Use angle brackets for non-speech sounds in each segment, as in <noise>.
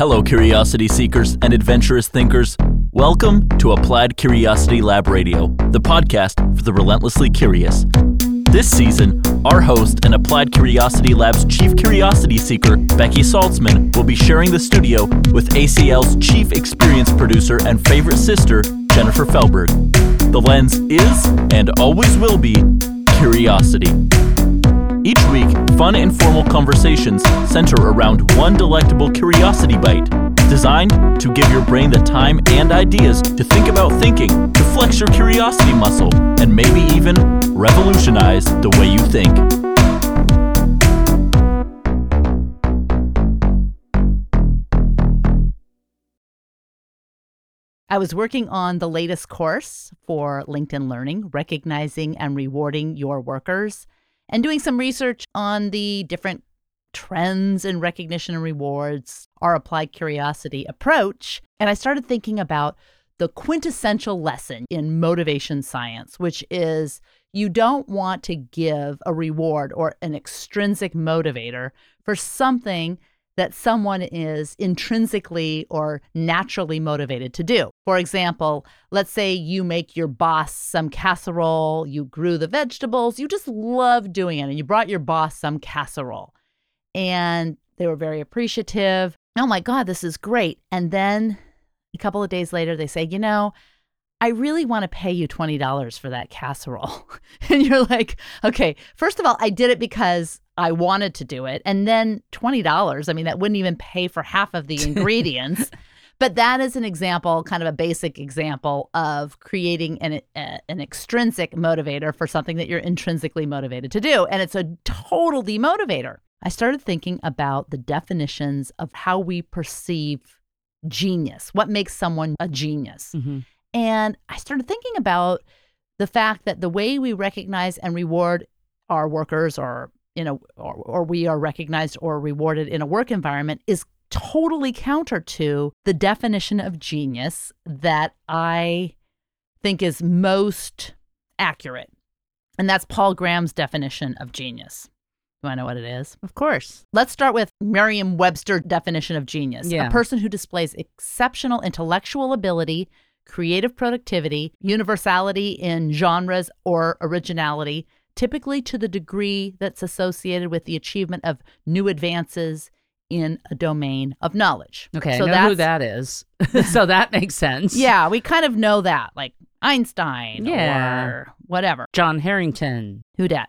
Hello, curiosity seekers and adventurous thinkers. Welcome to Applied Curiosity Lab Radio, the podcast for the relentlessly curious. This season, our host and Applied Curiosity Lab's chief curiosity seeker, Becky Saltzman, will be sharing the studio with ACL's chief experience producer and favorite sister, Jennifer Felberg. The lens is, and always will be, curiosity. Each week, fun, informal conversations center around one delectable curiosity bite, designed to give your brain the time and ideas to think about thinking, to flex your curiosity muscle, and maybe even revolutionize the way you think. I was working on the latest course for LinkedIn Learning, recognizing and rewarding your workers, and doing some research on the different trends in recognition and rewards, our applied curiosity approach. And I started thinking about the quintessential lesson in motivation science, which is you don't want to give a reward or an extrinsic motivator for something that someone is intrinsically or naturally motivated to do. For example, let's say you make your boss some casserole, you grew the vegetables, you just love doing it, and you brought your boss some casserole. And they were very appreciative. Oh my God, this is great. And then a couple of days later, they say, you know, I really want to pay you $20 for that casserole. <laughs> and you're like, okay, first of all, I did it because I wanted to do it. And then $20, I mean, that wouldn't even pay for half of the <laughs> ingredients. but that is an example, kind of a basic example of creating an, a, an extrinsic motivator for something that you're intrinsically motivated to do. And it's a total demotivator. I started thinking about the definitions of how we perceive genius, what makes someone a genius. Mm-hmm. And I started thinking about the fact that the way we recognize and reward our workers or you know or, or we are recognized or rewarded in a work environment is totally counter to the definition of genius that I think is most accurate. And that's Paul Graham's definition of genius. Do I know what it is? Of course. Let's start with Merriam Webster definition of genius yeah. a person who displays exceptional intellectual ability creative productivity, universality in genres or originality, typically to the degree that's associated with the achievement of new advances in a domain of knowledge. Okay, so I know who that is. <laughs> so that makes sense. <laughs> Yeah, we kind of know that, like Einstein yeah. or whatever. John Harington. Who dat?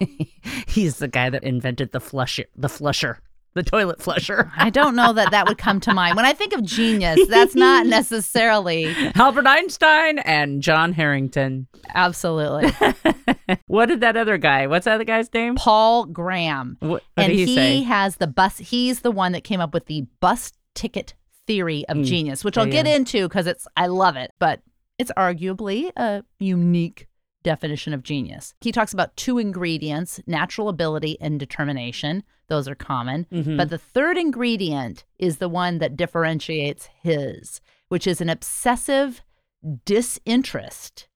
<laughs> He's the guy that invented the flusher. The flusher <laughs> the toilet flusher. I don't know that that would come to mind. When I think of genius, that's not <laughs> necessarily Albert Einstein and John Harington. Absolutely. <laughs> what did that other guy? What's that other guy's name? Paul Graham. What, what and he, he has the bus. He's the one that came up with the bus ticket theory of mm. genius, which I'll get yeah. into because it's I love it, but it's arguably a unique definition of genius. He talks about two ingredients natural ability and determination. Those are common. Mm-hmm. But the third ingredient is the one that differentiates his, which is an obsessive disinterest.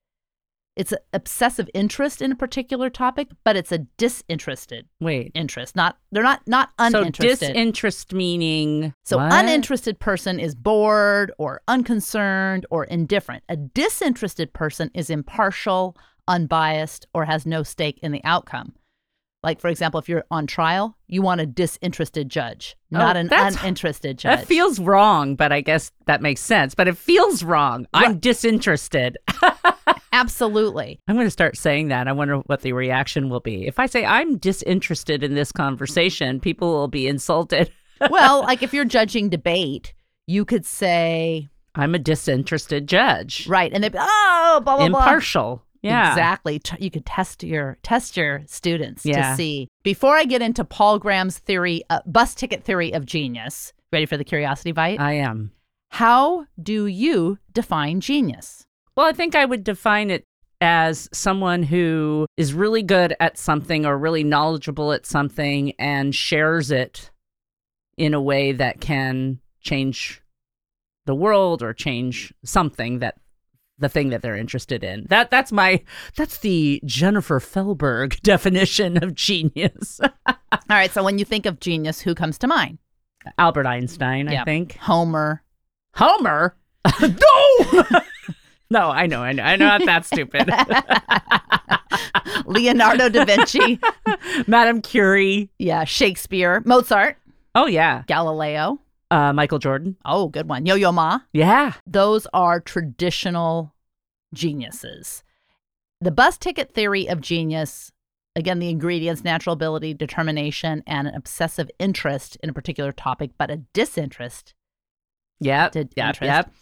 It's an obsessive interest in a particular topic, but it's a disinterested wait interest. Not they're not not uninterested. So disinterest meaning so what? uninterested person is bored or unconcerned or indifferent. A disinterested person is impartial, unbiased, or has no stake in the outcome. Like, for example, if you're on trial, you want a disinterested judge, oh, not oh, an uninterested judge. That feels wrong, but I guess that makes sense. But it feels wrong. Right. I'm disinterested. <laughs> Absolutely. I'm going to start saying that. I wonder what the reaction will be. If I say I'm disinterested in this conversation, people will be insulted. <laughs> well, like if you're judging debate, you could say, I'm a disinterested judge. Right. And they'd be, oh, blah, blah, blah. Impartial. Yeah. Exactly. You could test your test your students yeah. to see. Before I get into Paul Graham's theory, uh, bus ticket theory of genius, ready for the curiosity bite? I am. How do you define genius? Well, I think I would define it as someone who is really good at something or really knowledgeable at something and shares it in a way that can change the world or change something that the thing that they're interested in. That that's my that's the Jennifer Felberg <laughs> definition of genius. <laughs> All right, so when you think of genius, who comes to mind? Albert Einstein, I think. Homer. Homer? <laughs> no! no, I know, I know. I'm not that stupid. Leonardo da Vinci. Madame Curie. Yeah, Shakespeare. Mozart. Oh, yeah. Galileo. Uh, Michael Jordan. Oh, good one. Yo Yo Ma. Yeah. Those are traditional geniuses. The bus ticket theory of genius, again, the ingredients, natural ability, determination, and an obsessive interest in a particular topic, but a disinterest. Yeah. Yep. interest. Yep.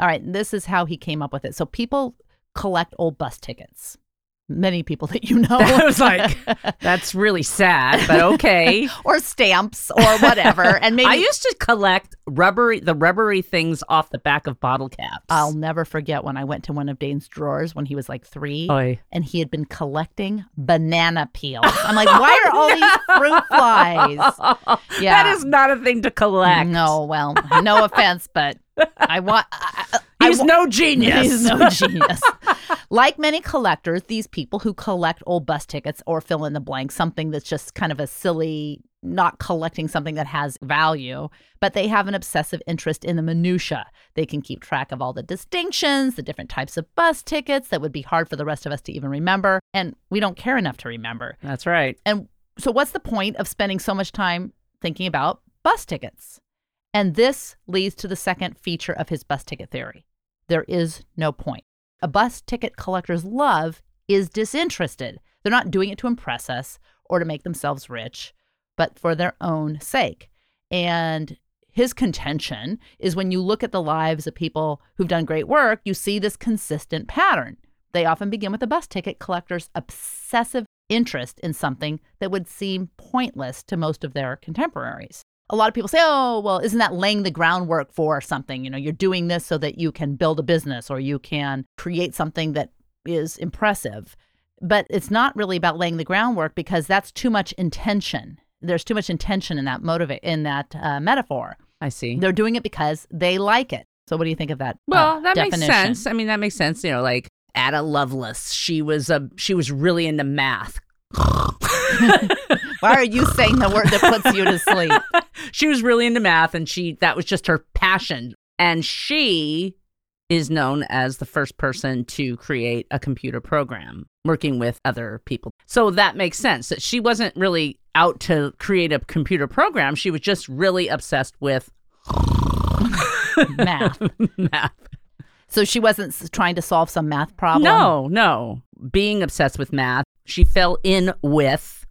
All right, this is how he came up with it. So people collect old bus tickets. Many people that you know. <laughs> I was like, <laughs> that's really sad, but okay. <laughs> or stamps or whatever. And maybe I used to collect rubbery, the rubbery things off the back of bottle caps. I'll never forget when I went to one of Dane's drawers when he was like three. Oy. and he had been collecting banana peels. I'm like, why are all these fruit flies? Yeah. That is not a thing to collect. No, well, no offense, but I want. I, He's no genius. He's no <laughs> genius. like many collectors, these people who collect old bus tickets or fill in the blank, something that's just kind of a silly, not collecting something that has value, but they have an obsessive interest in the minutia. They can keep track of all the distinctions, the different types of bus tickets that would be hard for the rest of us to even remember, and we don't care enough to remember. That's right. And so, what's the point of spending so much time thinking about bus tickets? And this leads to the second feature of his bus ticket theory there is no point. A bus ticket collector's love is disinterested. They're not doing it to impress us or to make themselves rich, but for their own sake. And his contention is when you look at the lives of people who've done great work, you see this consistent pattern. They often begin with a bus ticket collector's obsessive interest in something that would seem pointless to most of their contemporaries. A lot of people say, oh, well, isn't that laying the groundwork for something? You know, you're doing this so that you can build a business or you can create something that is impressive. But it's not really about laying the groundwork because that's too much intention. There's too much intention in that motivate in that uh, metaphor. I see. They're doing it because they like it. So, what do you think of that? Well, uh, that definition? makes sense. I mean, that makes sense. You know, like Ada Lovelace, she was a she was really into math. <laughs> <laughs> Why are you saying the word that puts you to sleep? <laughs> she was really into math, and she that was just her passion. And she is known as the first person to create a computer program working with other people. So that makes sense that she wasn't really out to create a computer program. She was just really obsessed with Math. <laughs> math. So she wasn't trying to solve some math problem. No, no. Being obsessed with math, she fell in with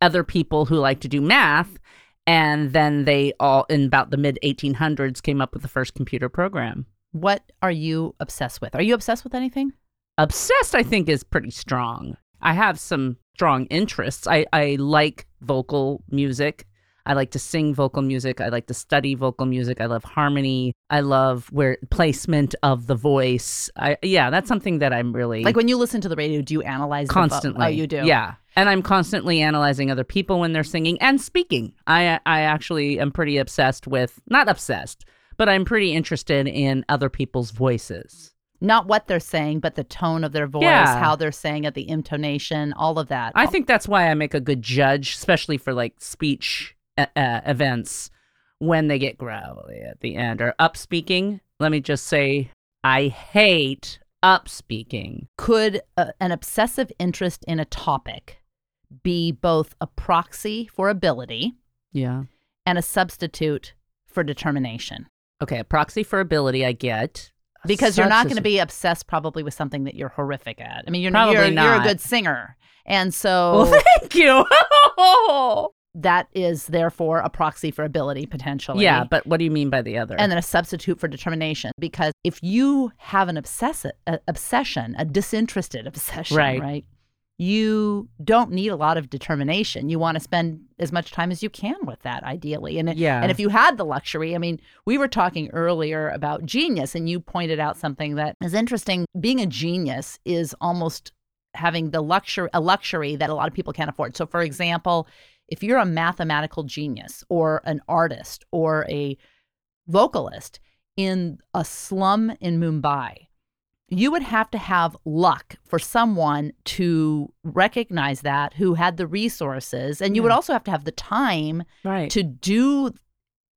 other people who like to do math. And then they all, in about the mid 1800s, came up with the first computer program. What are you obsessed with? Are you obsessed with anything? Obsessed, I think, is pretty strong. I have some strong interests. I, I like vocal music. I like to sing vocal music. I like to study vocal music. I love harmony. I love where placement of the voice. I yeah, that's something that I'm really Like when you listen to the radio, do you analyze vo- oh, constantly. oh, you do. Yeah. And I'm constantly analyzing other people when they're singing and speaking. I I actually am pretty obsessed with not obsessed, but I'm pretty interested in other people's voices. Not what they're saying, but the tone of their voice, Yeah. how they're saying it, the intonation, all of that. I think that's why I make a good judge, especially for like speech uh, events when they get growly at the end or up speaking. Let me just say, I hate up speaking. Could uh, an obsessive interest in a topic be both a proxy for ability Yeah. and a substitute for determination? Okay, a proxy for ability I get. Because you're not going to be obsessed probably with something that you're horrific at. I mean, you're Probably you're, you're a good singer, and so <laughs> Well, thank you. <laughs> that is therefore a proxy for ability potentially. yeah, but what do you mean by the other? and then a substitute for determination because if you have an obsessive a, obsession a disinterested obsession Right. right you don't need a lot of determination. You want to spend as much time as you can with that ideally. And Yeah. and if you had the luxury i mean we were talking earlier about genius and you pointed out something that is interesting. Being a genius is almost having the luxury a luxury that a lot of people can't afford. So for example if you're a mathematical genius or an artist or a vocalist in a slum in Mumbai, you would have to have luck for someone to recognize that who had the resources. And you would also have to have the time right. to do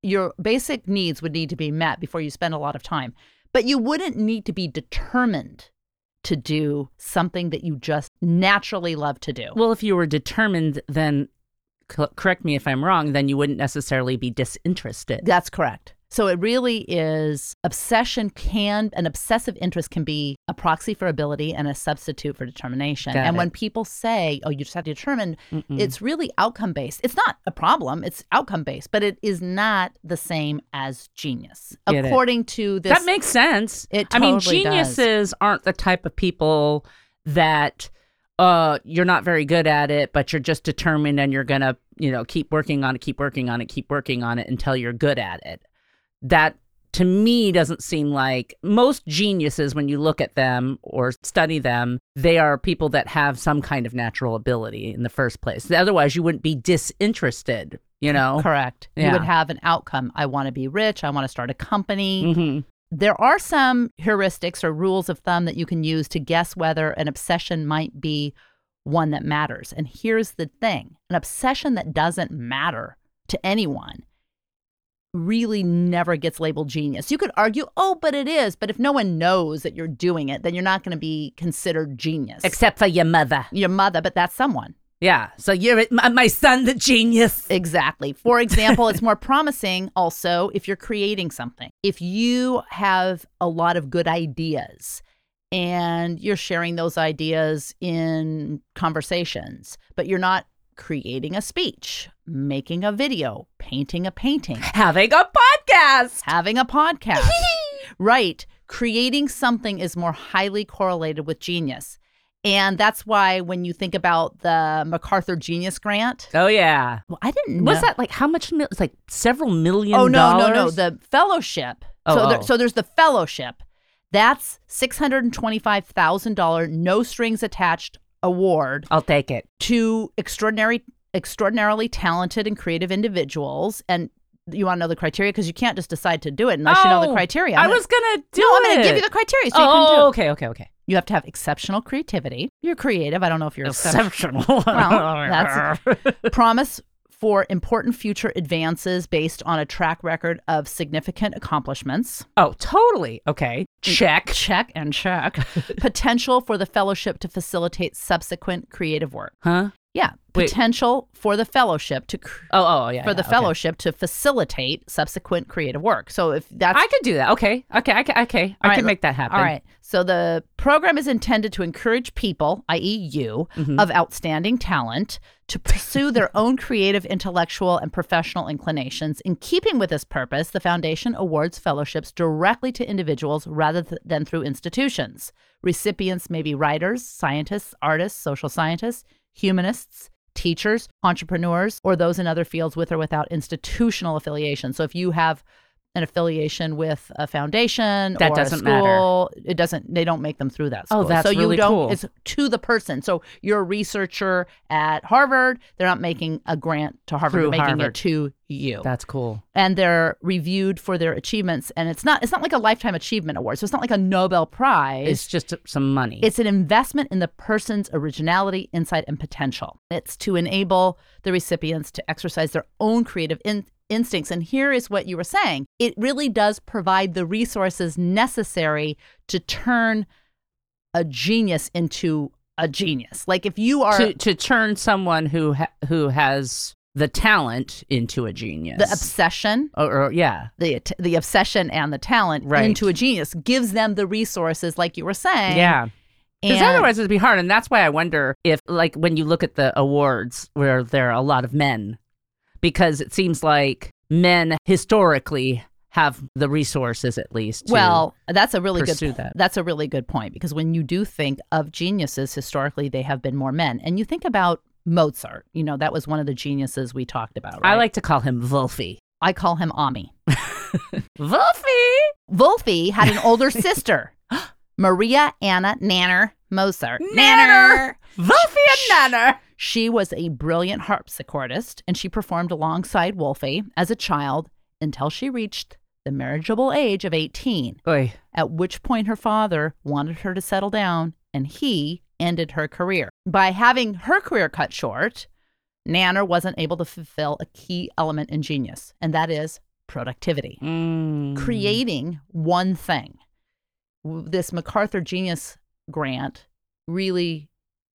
your basic needs would need to be met before you spend a lot of time. But you wouldn't need to be determined to do something that you just naturally love to do. Well, if you were determined, then correct me if I'm wrong, then you wouldn't necessarily be disinterested. That's correct. So it really is obsession can an obsessive interest can be a proxy for ability and a substitute for determination. Got and it. when people say, "Oh, you just have to determine," Mm-mm. it's really outcome based. It's not a problem. It's outcome based, but it is not the same as genius, Get it. according to this. that makes sense. It totally I mean, totally does. geniuses aren't the type of people that uh you're not very good at it, but you're just determined and you're gonna, you know, keep working on it, keep working on it, keep working on it until you're good at it. That to me doesn't seem like most geniuses when you look at them or study them, they are people that have some kind of natural ability in the first place. Otherwise you wouldn't be disinterested, you know? <laughs> correct. You would have an outcome. I want to be rich. I want to start a company. hmm There are some heuristics or rules of thumb that you can use to guess whether an obsession might be one that matters. And here's the thing an obsession that doesn't matter to anyone really never gets labeled genius. You could argue, oh, but it is. But if no one knows that you're doing it, then you're not going to be considered genius. Except for your mother. your mother, but that's someone. Yeah. So you're my, son, the genius. Exactly. For example, it's more promising also if you're creating something. If you have a lot of good ideas and you're sharing those ideas in conversations, but you're not creating a speech, making a video, painting a painting, Having a podcast. having a podcast. <laughs> right. Creating something is more highly correlated with genius. And that's why when you think about the MacArthur Genius Grant, Oh yeah. well, I didn't know. Was that like how much? Mil- it's like several million. Oh no, no, no! The fellowship. Oh, so, there, oh. so there's the fellowship. That's six hundred and twenty-five thousand dollar, no strings attached award I'll take it. to extraordinary, extraordinarily talented and creative individuals. And you want to know the criteria because you can't just decide to do it unless you know the Oh, criteria. I I'm gonna- was gonna do no, it. I'm going to give you the criteria so you can oh, do. oh, okay, okay, okay. You have to have exceptional creativity. You're creative. I don't know if you're exceptional. Exceptional. <laughs> Well, <laughs> that's- <laughs> promise for important future advances based on a track record of significant accomplishments. oh, totally. Okay. Check. Check and check. Potential for the fellowship to facilitate subsequent creative work. Huh? Yeah. Wait. Potential for the fellowship to cr- Oh, oh, yeah. for yeah, the okay. fellowship to facilitate subsequent creative work. So if that's I could do that. Okay. Okay. I can. Okay. I All right, can make that happen. all right. So the program is intended to encourage people, i.e., you, Mhm. of outstanding talent to pursue their <laughs> own creative, intellectual, and professional inclinations. In keeping with this purpose, the foundation awards fellowships directly to individuals rather th- than through institutions. Recipients may be writers, scientists, artists, social scientists, humanists, teachers, entrepreneurs, or those in other fields with or without institutional affiliation. So if you have an affiliation with a foundation That or doesn't a matter. school, it doesn't. They don't make them through that School. Oh, school. that's so you don't. cool. It's to the person. So you're a researcher at Harvard. They're not making a grant to Harvard. Through they're making Harvard. it to you, That's cool. and they're reviewed for their achievements. And it's not. It's not like a lifetime achievement award. So it's not like a Nobel Prize. It's just some money. It's an investment in the person's originality, insight, and potential. It's to enable the recipients to exercise their own creative in- instincts. And here is what you were saying it really does provide the resources necessary to turn a genius into a genius. Like if you are to to turn someone who ha- who has the talent into a genius. the obsession, or, or yeah. the the obsession and the talent Right. into a genius gives them the resources, like you were saying. Yeah. Because otherwise it'd be hard. And that's why I wonder if, like, when you look at the awards where there are a lot of men, because it seems like men historically have the resources at least. To, Well, that's a really good that. That's a really good point because when you do think of geniuses historically, they have been more men. And you think about Mozart, you know, that was one of the geniuses we talked about. I like to call him Wolfie. I call him Ami. <laughs> Wolfie! Wolfie had an older <laughs> sister, <gasps> Maria Anna Nanner Mozart. Nanner! Wolfie and Nanner! She was a brilliant harpsichordist and she performed alongside Wolfie as a child until she reached the marriageable age of 18. Oy. at which point her father wanted her to settle down and he ended her career. By having her career cut short, Nanner wasn't able to fulfill a key element in genius, and that is productivity, Mm. creating one thing. This MacArthur Genius Grant really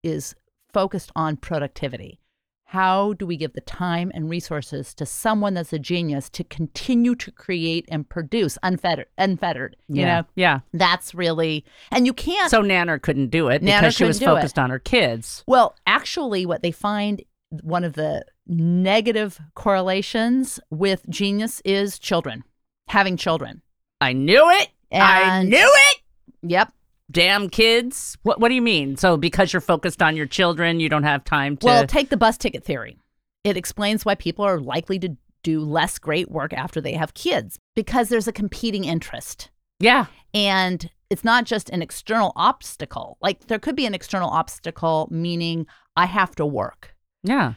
is focused on productivity. How do we give the time and resources to someone that's a genius to continue to create and produce unfettered? Unfettered, you Yeah. know, Yeah. that's really, and you can't. So Nanner couldn't do it Nanner because she was couldn't it. focused on her kids. Well, actually, what they find one of the negative correlations with genius is children, having children. I knew it. I knew it. Yep. Damn kids. What What do you mean? So because you're focused on your children, you don't have time to. Well, take the bus ticket theory. It explains why people are likely to do less great work after they have kids because there's a competing interest. yeah. And it's not just an external obstacle. Like there could be an external obstacle, meaning I have to work. Yeah.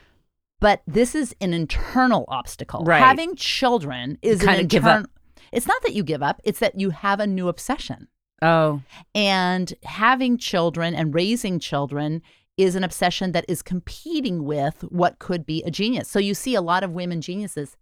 But this is an internal obstacle. Right. Having children is an kinda give up. It's not that you give up, it's that you have a new obsession. Oh. And having children and raising children is an obsession that is competing with what could be a genius. So you see a lot of women geniuses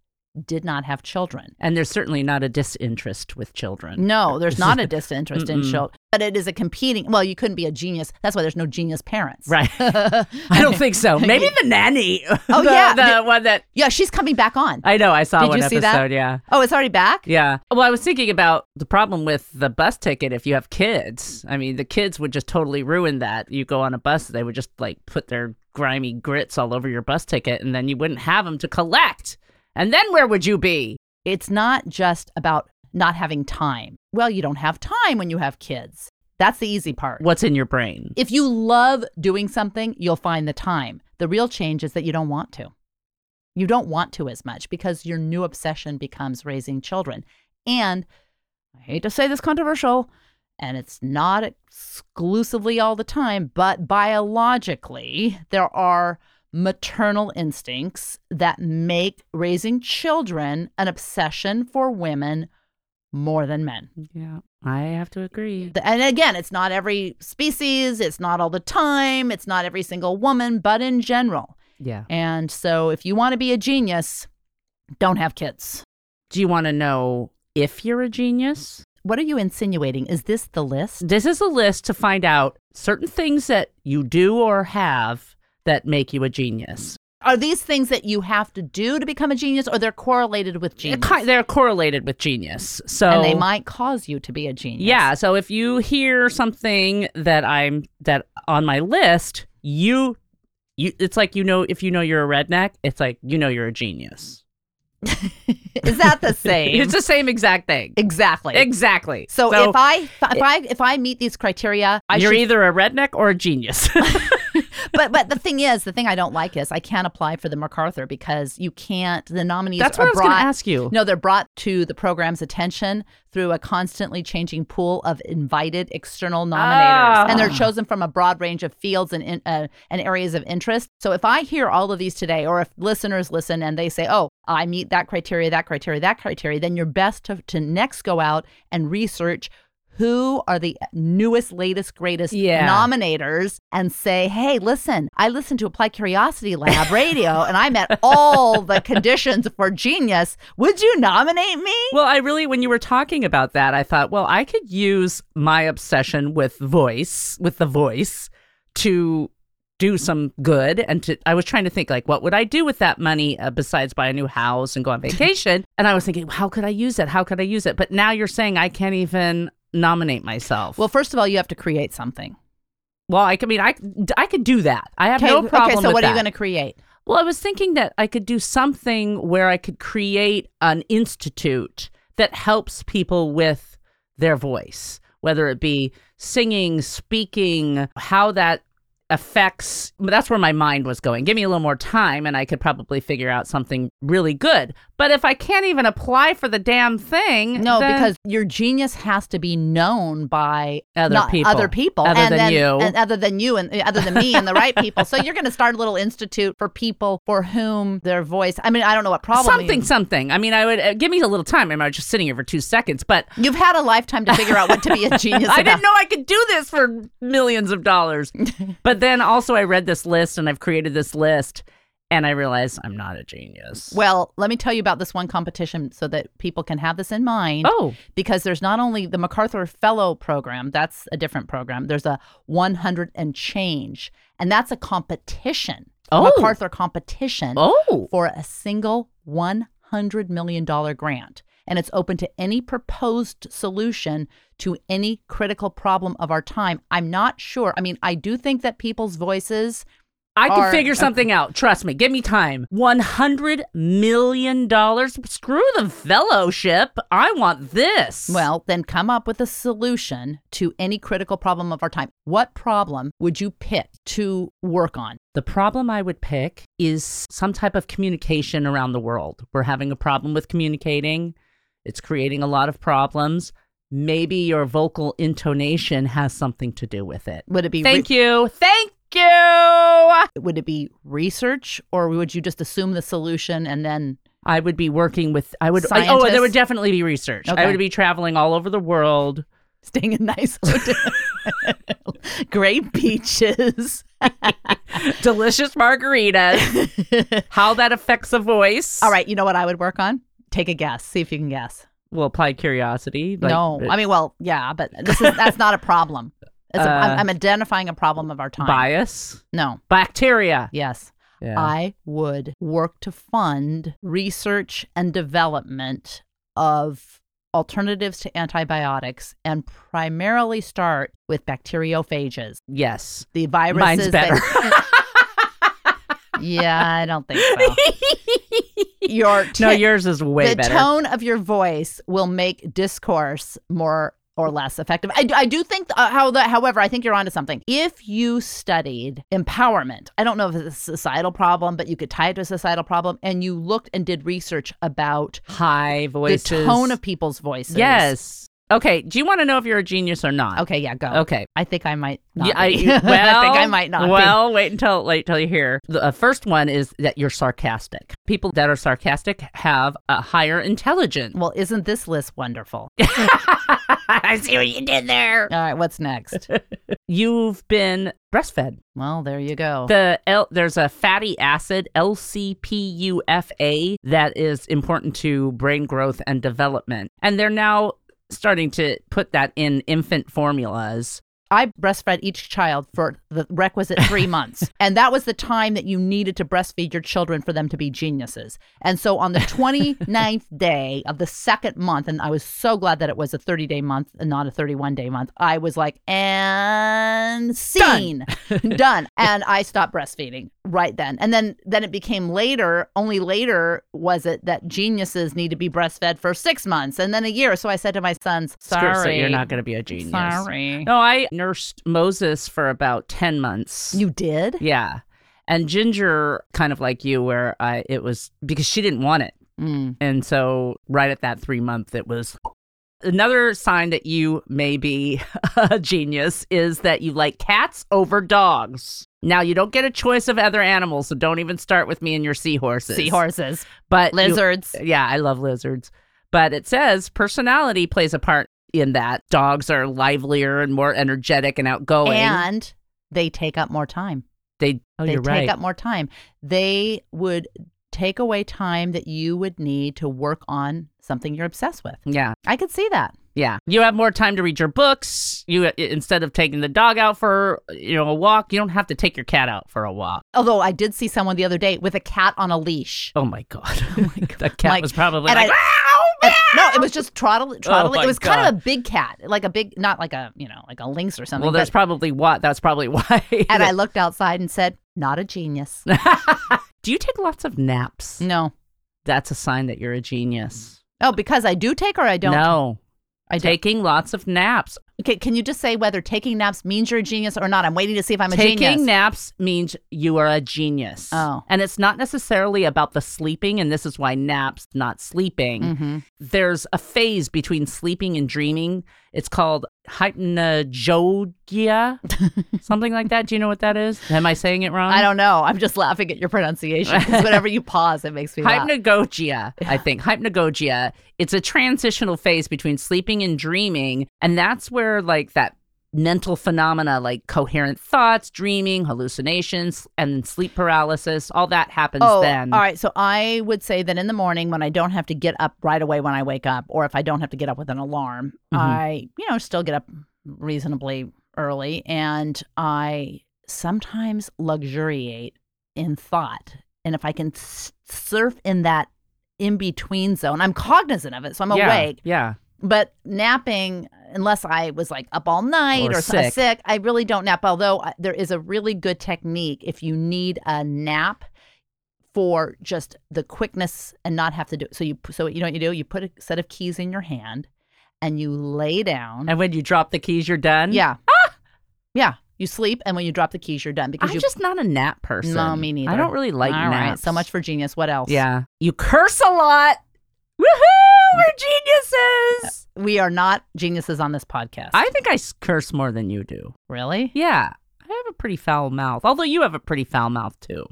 did not have children. And there's certainly not a disinterest with children. No, there's not a <laughs> disinterest in children, but it is a competing. Well, you couldn't be a genius. That's why there's no genius parents. Right. <laughs> I don't think so. <laughs> Maybe the nanny. Oh, <laughs> The- yeah. the, The- one that Yeah, she's coming back on. I know. I saw Did one you see episode. that? Yeah. Oh, it's already back? Yeah. Well, I was thinking about the problem with the bus ticket if you have kids. I mean, the kids would just totally ruin that. You go on a bus, they would just like put their grimy grits all over your bus ticket, and then you wouldn't have them to collect. And then where would you be? It's not just about not having time. Well, you don't have time when you have kids. That's the easy part. What's in your brain? If you love doing something, you'll find the time. The real change is that you don't want to. You don't want to as much because your new obsession becomes raising children. And I hate to say this controversial, and it's not exclusively all the time, but biologically, there are maternal instincts that make raising children an obsession for women more than men. Yeah, I have to agree. And again, it's not every species, it's not all the time, it's not every single woman, but in general. Yeah. And so if you want to be a genius, don't have kids. Do you want to know if you're a genius? What are you insinuating? Is this the list? This is a list to find out certain things that you do or have that make you a genius. Are these things that you have to do to become a genius or they're correlated with genius? They're correlated with genius. So and they might cause you to be a genius. Yeah, so if you hear something that I'm that on my list, you you it's like you know if you know you're a redneck, it's like you know you're a genius. <laughs> Is that the same? it's the same exact thing. exactly. Exactly. so, if I if I if I meet these criteria, I you're should either a redneck or a genius. <laughs> <laughs> but but the thing is, the thing I don't like is I can't apply for the MacArthur because you can't. The nominees That's are what I was going to ask you. No, they're brought to the program's attention through a constantly changing pool of invited external nominators, and they're Ah. chosen from a broad range of fields and in, uh, and areas of interest. So if I hear all of these today, or if listeners listen and they say, "Oh, I meet that criteria, that criteria, that criteria," then you're best to, to next go out and research. Who are the newest, latest, greatest Yeah. nominators and say, hey, listen, I listened to Apply Curiosity Lab radio and I met all the conditions for genius. Would you nominate me? Well, I really, when you were talking about that, I thought, well, I could use my obsession with voice, with the voice, to do some good. And to, I was trying to think, like, what would I do with that money uh, besides buy a new house and go on <laughs> vacation? and I was thinking, how could I use it? How could I use it? But now you're saying I can't even nominate myself. Well, first of all, you have to create something. well, I, I mean, I, I could do that. I have no problem. okay so what are you going to create? Well, I was thinking that I could do something where I could create an institute that helps people with their voice, whether it be singing, speaking, how that affects. That's where my mind was going. Give me a little more time and I could probably figure out something really good. But if I can't even apply for the damn thing, No, then- because your genius has to be known by Other not- people. other people, Other and than then, you. and other than you, and uh, other than me, and the right people. So you're going to start a little institute for people for whom their voice. I mean, I don't know what problem. something, you- something. I mean, I would uh, give me a little time. I was just sitting here for two seconds, but You've had a lifetime to figure out what to be a <laughs> genius. I about. didn't know I could do this for millions of dollars. <laughs> but then also, I read this list and I've created this list. And I realized I'm not a genius. Well, let me tell you about this one competition so that people can have this in mind. oh, because there's not only the MacArthur Fellow program, that's a different program. There's a 100 and change, and that's a competition, a Oh. MacArthur competition oh, for a single $100 million grant. And it's open to any proposed solution to any critical problem of our time. I'm not sure. I mean, I do think that people's voices I can are- figure something out. Trust me. Give me time. One hundred million dollars. Screw the fellowship. I want this. Well, then come up with a solution to any critical problem of our time. What problem would you pick to work on? The problem I would pick is some type of communication around the world. We're having a problem with communicating, it's creating a lot of problems. Maybe your vocal intonation has something to do with it. Would it be Thank you. Thank you. Would it be research or would you just assume the solution and then I would be working with, I would, I, oh, there would definitely be research. I would be traveling all over the world. staying in nice hotel? <laughs> Great beaches. <laughs> Delicious margaritas. <laughs> How that affects a voice. All right, you know what I would work on? Take a guess. See if you can guess. Well, applied curiosity. like- no, I mean, well, yeah, but this is that's not a problem. It's a, Uh, I'm, I'm identifying a problem of our time. bias. No. Bacteria. Yes. Yeah. I would work to fund research and development of alternatives to antibiotics and primarily start with bacteriophages. yes. The viruses Mine's better. that- <laughs> yeah, I don't think so. <laughs> Your no, yours is way the better. tone of your voice will make discourse more or less effective. I, I do think, uh, how the, however, I think you're onto something. If you studied empowerment, I don't know if it's a societal problem, but you could tie it to a societal problem, and you looked and did research about High voices. the tone of people's voices. Yes. Okay. Do you want to know if you're a genius or not? Okay, yeah, go. Okay. I think I might not. Yeah, I, well, <laughs> I think I might not. be. Well, wait until wait till you hear. The uh, first one is that you're sarcastic. People that are sarcastic have a higher intelligence. Well, isn't this list wonderful? <laughs> I see what you did there. All right, what's next? <laughs> You've been breastfed. well, there you go. The L, there's a fatty acid LCPUFA that is important to brain growth and development, and they're now starting to put that in infant formulas. I breastfed each child for the requisite three <laughs> months. And that was the time that you needed to breastfeed your children for them to be geniuses. And so on the <laughs> 29th day of the second month, and I was so glad that it was a 30 day month and not a 31 day month, I was like, and scene, <laughs> done. And I stopped breastfeeding right then. And then, then it became later, only later was it that geniuses need to be breastfed for six months and then a year. So I said to my sons, sorry. so you're not going to be a genius. Sorry. No, I nursed Moses for about 10 months. You did? yeah. And Ginger, kind of like you, where I it was because she didn't want it. Mm. And so right at that three month, it was another sign that you may be <laughs> a genius is that you like cats over dogs. Now you don't get a choice of other animals, so don't even start with me and your seahorses. Seahorses, but you- lizards. yeah, I love lizards. But it says personality plays a part in that. Dogs are livelier and more energetic and outgoing. and they take up more time. they oh, they take right. up more time. They would take away time that you would need to work on something you're obsessed with. yeah, I could see that. yeah. You have more time to read your books. You instead of taking the dog out for you know a walk, you don't have to take your cat out for a walk. Although I did see someone the other day with a cat on a leash. Oh my god! <laughs> Oh the cat Like- was probably like, I- "Ow, And- no, it was just trottle, oh trottling. my it was kind of a big cat, like a big, not like a you know, like a lynx or something. Well, that's probably what. That's probably why. and I <laughs> looked outside and said, "Not a genius." <laughs> Do you take lots of naps? no. That's a sign that you're a genius. Oh, because I do take or I don't. No, I don't. taking lots of naps. Okay, can you just say whether taking naps means you're a genius or not? I'm waiting to see if I'm a Taking genius. Taking naps means you are a genius. Oh. And it's not necessarily about the sleeping, and this is why naps, not sleeping. hmm There's a phase between sleeping and dreaming. It's called hypnagogia, <laughs> something like that. Do you know what that is? Am I saying it wrong? I don't know. I'm just laughing at your pronunciation. <laughs> whenever you pause, it makes me laugh. Hypnagogia, I <laughs> think. Hypnagogia. It's a transitional phase between sleeping and dreaming. And that's where, like, that mental phenomena like coherent thoughts, dreaming, hallucinations, and sleep paralysis. All that happens Oh, then. all right. So I would say that in the morning when I don't have to get up right away when I wake up, or if I don't have to get up with an alarm, Mhm. I, you know, still get up reasonably early and I sometimes luxuriate in thought. And if I can s- surf in that in between zone, I'm cognizant of it. So I'm yeah, awake. Yeah. But napping, unless I was like up all night Or or, sick. sick. I really don't nap. Although there is a really good technique if you need a nap for just the quickness and not have to do. it. So you, so you know what you do? You put a set of keys in your hand, and you lay down. And when you drop the keys, you're done. yeah, <gasps> yeah. You sleep, and when you drop the keys, you're done because I'm you. just not a nap person. No, me neither. I don't really like all right. naps. So much for genius. What else? Yeah. You curse a lot. Woohoo! We're geniuses. we are not geniuses on this podcast. I think I curse more than you do. really Yeah. I have a pretty foul mouth. Although you have a pretty foul mouth too.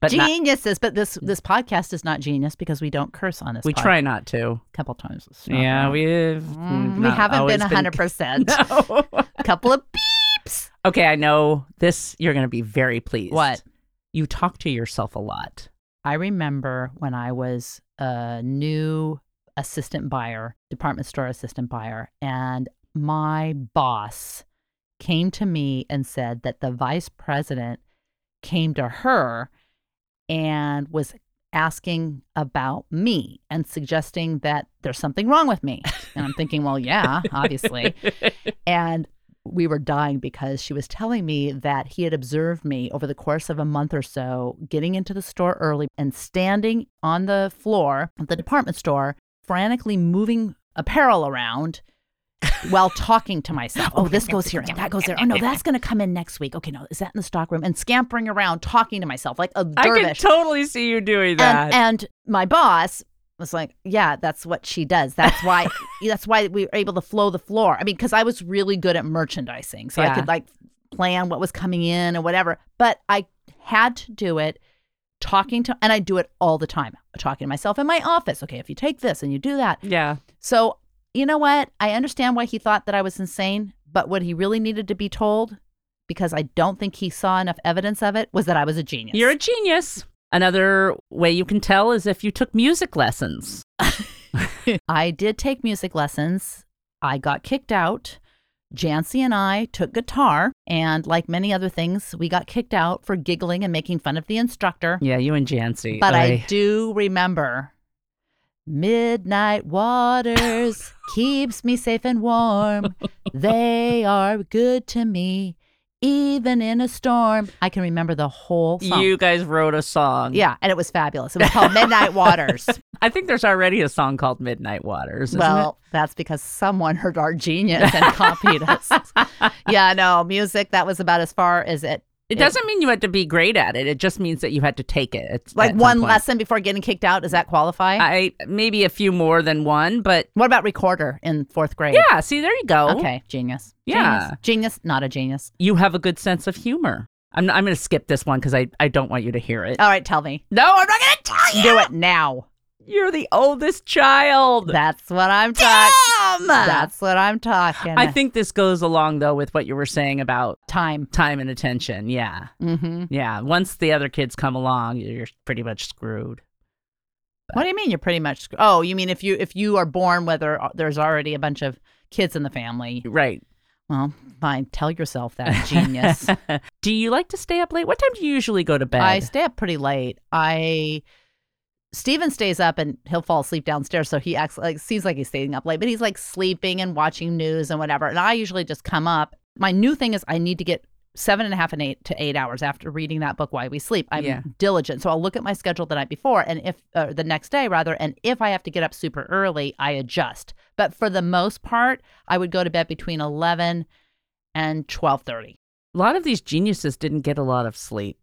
But not, geniuses. but this this podcast is not genius because we don't curse on this. we pod- try not to. a couple times. Yeah, we've Mm, we not haven't been hundred percent. <laughs> No. A <laughs> couple of beeps. okay, I know this. You're going to be very pleased. What? You talk to yourself a lot. I remember when I was a new assistant buyer, department store assistant buyer, and my boss came to me and said that the vice president came to her and was asking about me and suggesting that there's something wrong with me. And I'm thinking, well, yeah, obviously. <laughs> And we were dying because she was telling me that he had observed me over the course of a month or so getting into the store early and standing on the floor of the department store, frantically moving apparel around while <laughs> talking to myself. Oh, this goes here and that goes there. Oh, no, that's going to come in next week. Okay, no, is that in the stock room? And scampering around talking to myself like a dervish. I can totally see you doing that. And, and my boss was like, "Yeah, that's what she does. That's why. <laughs> that's why we were able to flow the floor. I mean, because I was really good at merchandising, so Yeah. I could like plan what was coming in or whatever. But I had to do it talking to, and I do it all the time, talking to myself in my office. Okay, if you take this and you do that. yeah. So you know what? I understand why he thought that I was insane, but what he really needed to be told, because I don't think he saw enough evidence of it, was that I was a genius. You're a genius. Another way you can tell is if you took music lessons. <laughs> I did take music lessons. I got kicked out. Jancy and I took guitar, and like many other things, we got kicked out for giggling and making fun of the instructor. Yeah, you and Jancy. But I Oy. do remember Midnight Waters <laughs> keeps me safe and warm. They are good to me, even in a storm. I can remember the whole song. You guys wrote a song. yeah, and it was fabulous. It was called Midnight <laughs> Waters. I think there's already a song called Midnight Waters. isn't Well, that's because someone heard our genius and copied us. <laughs> Yeah, no, music, that was about as far as it. It? Doesn't mean you had to be great at it. It just means that you had to take it. It's Like one point. lesson before getting kicked out. Does that qualify? I maybe a few more than one, but what about recorder in fourth grade? yeah. See, there you go. Okay, genius. Yeah. Genius. Genius, not a genius. You have a good sense of humor. I'm I'm going to skip this one because I I don't want you to hear it. All right, tell me. no, I'm not going to tell you. Do it now. You're the oldest child. That's what I'm talking. That's what I'm talking. I think this goes along though with what you were saying about time. time and attention. Yeah. hmm Yeah. Once the other kids come along, you're pretty much screwed. What do you mean? You're pretty much. sc- Oh, you mean if you if you are born whether there's already a bunch of kids in the family? Right. Well, fine. Tell yourself that, genius. <laughs> do you like to stay up late? What time do you usually go to bed? I stay up pretty late. I Steven stays up and he'll fall asleep downstairs, so he acts like seems like he's staying up late, but he's like sleeping and watching news and whatever. And I usually just come up. My new thing is I need to get seven and a half and eight to eight hours after reading that book why we sleep i'm Yeah. diligent so i'll look at my schedule the night before and if uh, the next day rather and if i have to get up super early i adjust but for the most part i would go to bed between 11 and 12.30 a lot of these geniuses didn't get a lot of sleep.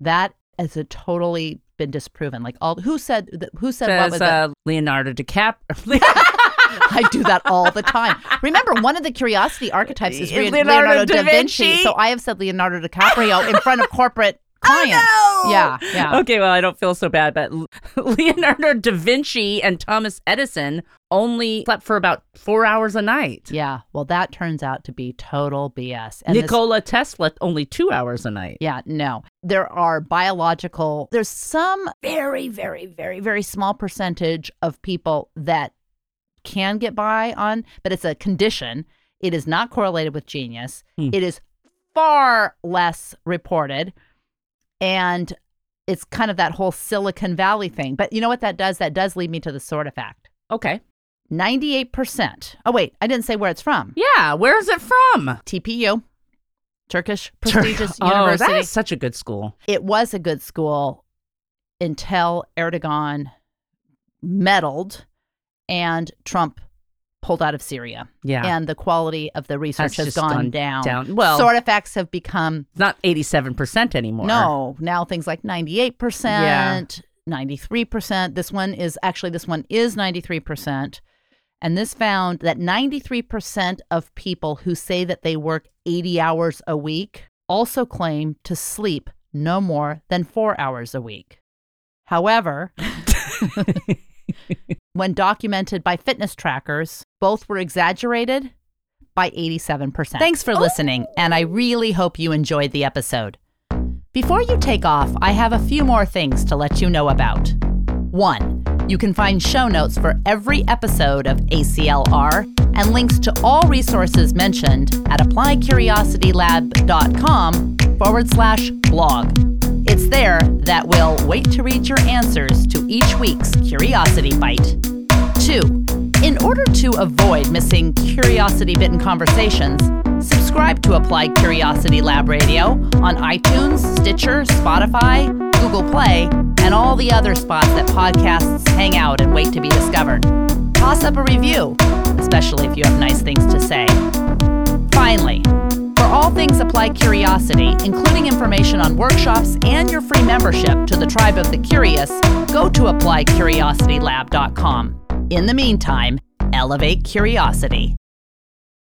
that is a totally been disproven like all who said who said what Says was it? uh, Leonardo DiCaprio. <laughs> I do that all the time. Remember, one of the curiosity archetypes is Leonardo, Leonardo da da Vinci. Vinci. So I have said Leonardo DiCaprio in front of corporate clients. Oh, no! Yeah, yeah. Okay, well, I don't feel so bad, but <laughs> Leonardo da Vinci and Thomas Edison only slept for about four hours a night. Yeah, well, that turns out to be total BS. And this- Nikola Tesla only two hours a night. yeah, no. There are biological, there's some very, very, very, very small percentage of people that can get by on, but it's a condition. It is not correlated with genius. Hmm. It is far less reported. And it's kind of that whole Silicon Valley thing. But you know what that does? That does lead me to the sort of fact. Okay. 98%. Oh, wait, I didn't say where it's from. Yeah, where is it from? TPU, Turkish prestigious <laughs> Oh, university. that is such a good school. It was a good school until Erdogan meddled and Trump pulled out of Syria. Yeah. And the quality of the research Has has gone, gone down. down. Well- of have become not 87% anymore. no, now things like 98%, 93%. This one is actually this one is 93%. And this found that 93% of people who say that they work 80 hours a week also claim to sleep no more than 4 hours a week. However, <laughs> <laughs> when documented by fitness trackers, both were exaggerated by 87%. Thanks for oh. listening, and I really hope you enjoyed the episode. Before you take off, I have a few more things to let you know about. One, you can find show notes for every episode of ACLR and links to all resources mentioned at appliedcuriositylab.com forward slash blog. It's there that will wait to read your answers to each week's Curiosity Bite. Two, in order to avoid missing curiosity bitten conversations, subscribe to Applied Curiosity Lab Radio on iTunes, Stitcher, Spotify, Google Play, and all the other spots that podcasts hang out and wait to be discovered. Toss up a review, especially if you have nice things to say. Finally, all things Applied Curiosity, including information on workshops and your free membership to the Tribe of the Curious, go to appliedcuriositylab.com. In the meantime, elevate curiosity.